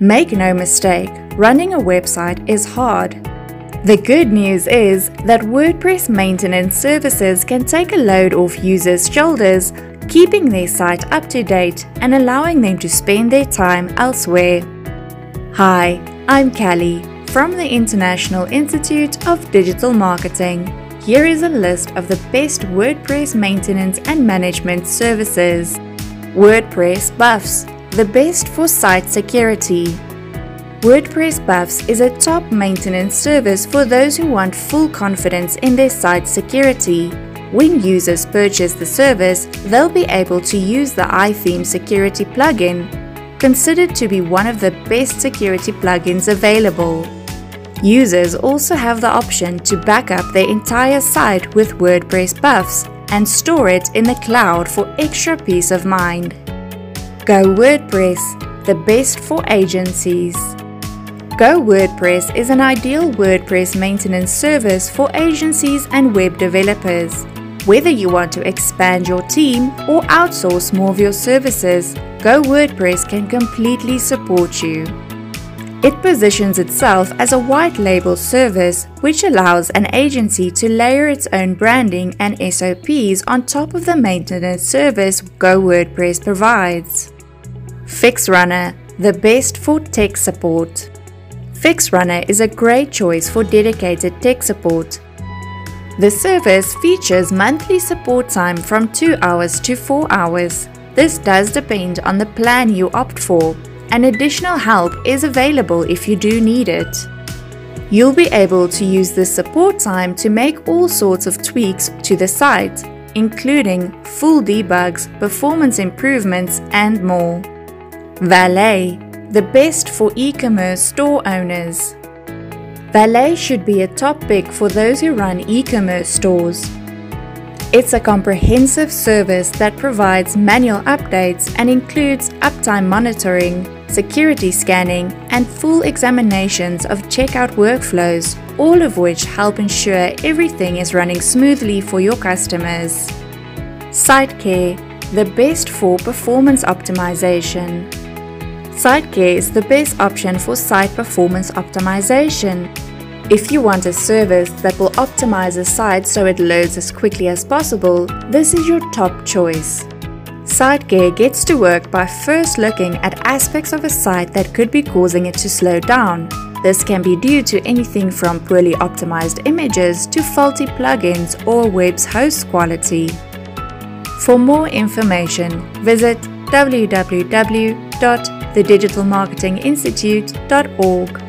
Make no mistake, running a website is hard. The good news is that WordPress maintenance services can take a load off users' shoulders, keeping their site up to date and allowing them to spend their time elsewhere. Hi, I'm Callie from the International Institute of Digital Marketing. Here is a list of the best WordPress maintenance and management services. WordPress Buffs the best for site security. WordPress Buffs is a top maintenance service for those who want full confidence in their site security. When users purchase the service, they'll be able to use the iTheme security plugin, considered to be one of the best security plugins available. Users also have the option to back up their entire site with WordPress Buffs and store it in the cloud for extra peace of mind. Go WordPress, the best for agencies. Go WordPress is an ideal WordPress maintenance service for agencies and web developers. Whether you want to expand your team or outsource more of your services, Go WordPress can completely support you. It positions itself as a white label service which allows an agency to layer its own branding and SOPs on top of the maintenance service Go WordPress provides. FixRunner, the best for tech support. FixRunner is a great choice for dedicated tech support. The service features monthly support time from 2 hours to 4 hours. This does depend on the plan you opt for, and additional help is available if you do need it. You'll be able to use this support time to make all sorts of tweaks to the site, including full debugs, performance improvements, and more. Valet, the best for e-commerce store owners. Valet should be a top pick for those who run e-commerce stores. It's a comprehensive service that provides manual updates and includes uptime monitoring, security scanning, and full examinations of checkout workflows, all of which help ensure everything is running smoothly for your customers. SiteCare, the best for performance optimization. SiteCare is the best option for site performance optimization. If you want a service that will optimize a site so it loads as quickly as possible, this is your top choice. SiteCare gets to work by first looking at aspects of a site that could be causing it to slow down. This can be due to anything from poorly optimized images to faulty plugins or web's host quality. For more information, visit www thedigitalmarketinginstitute.org.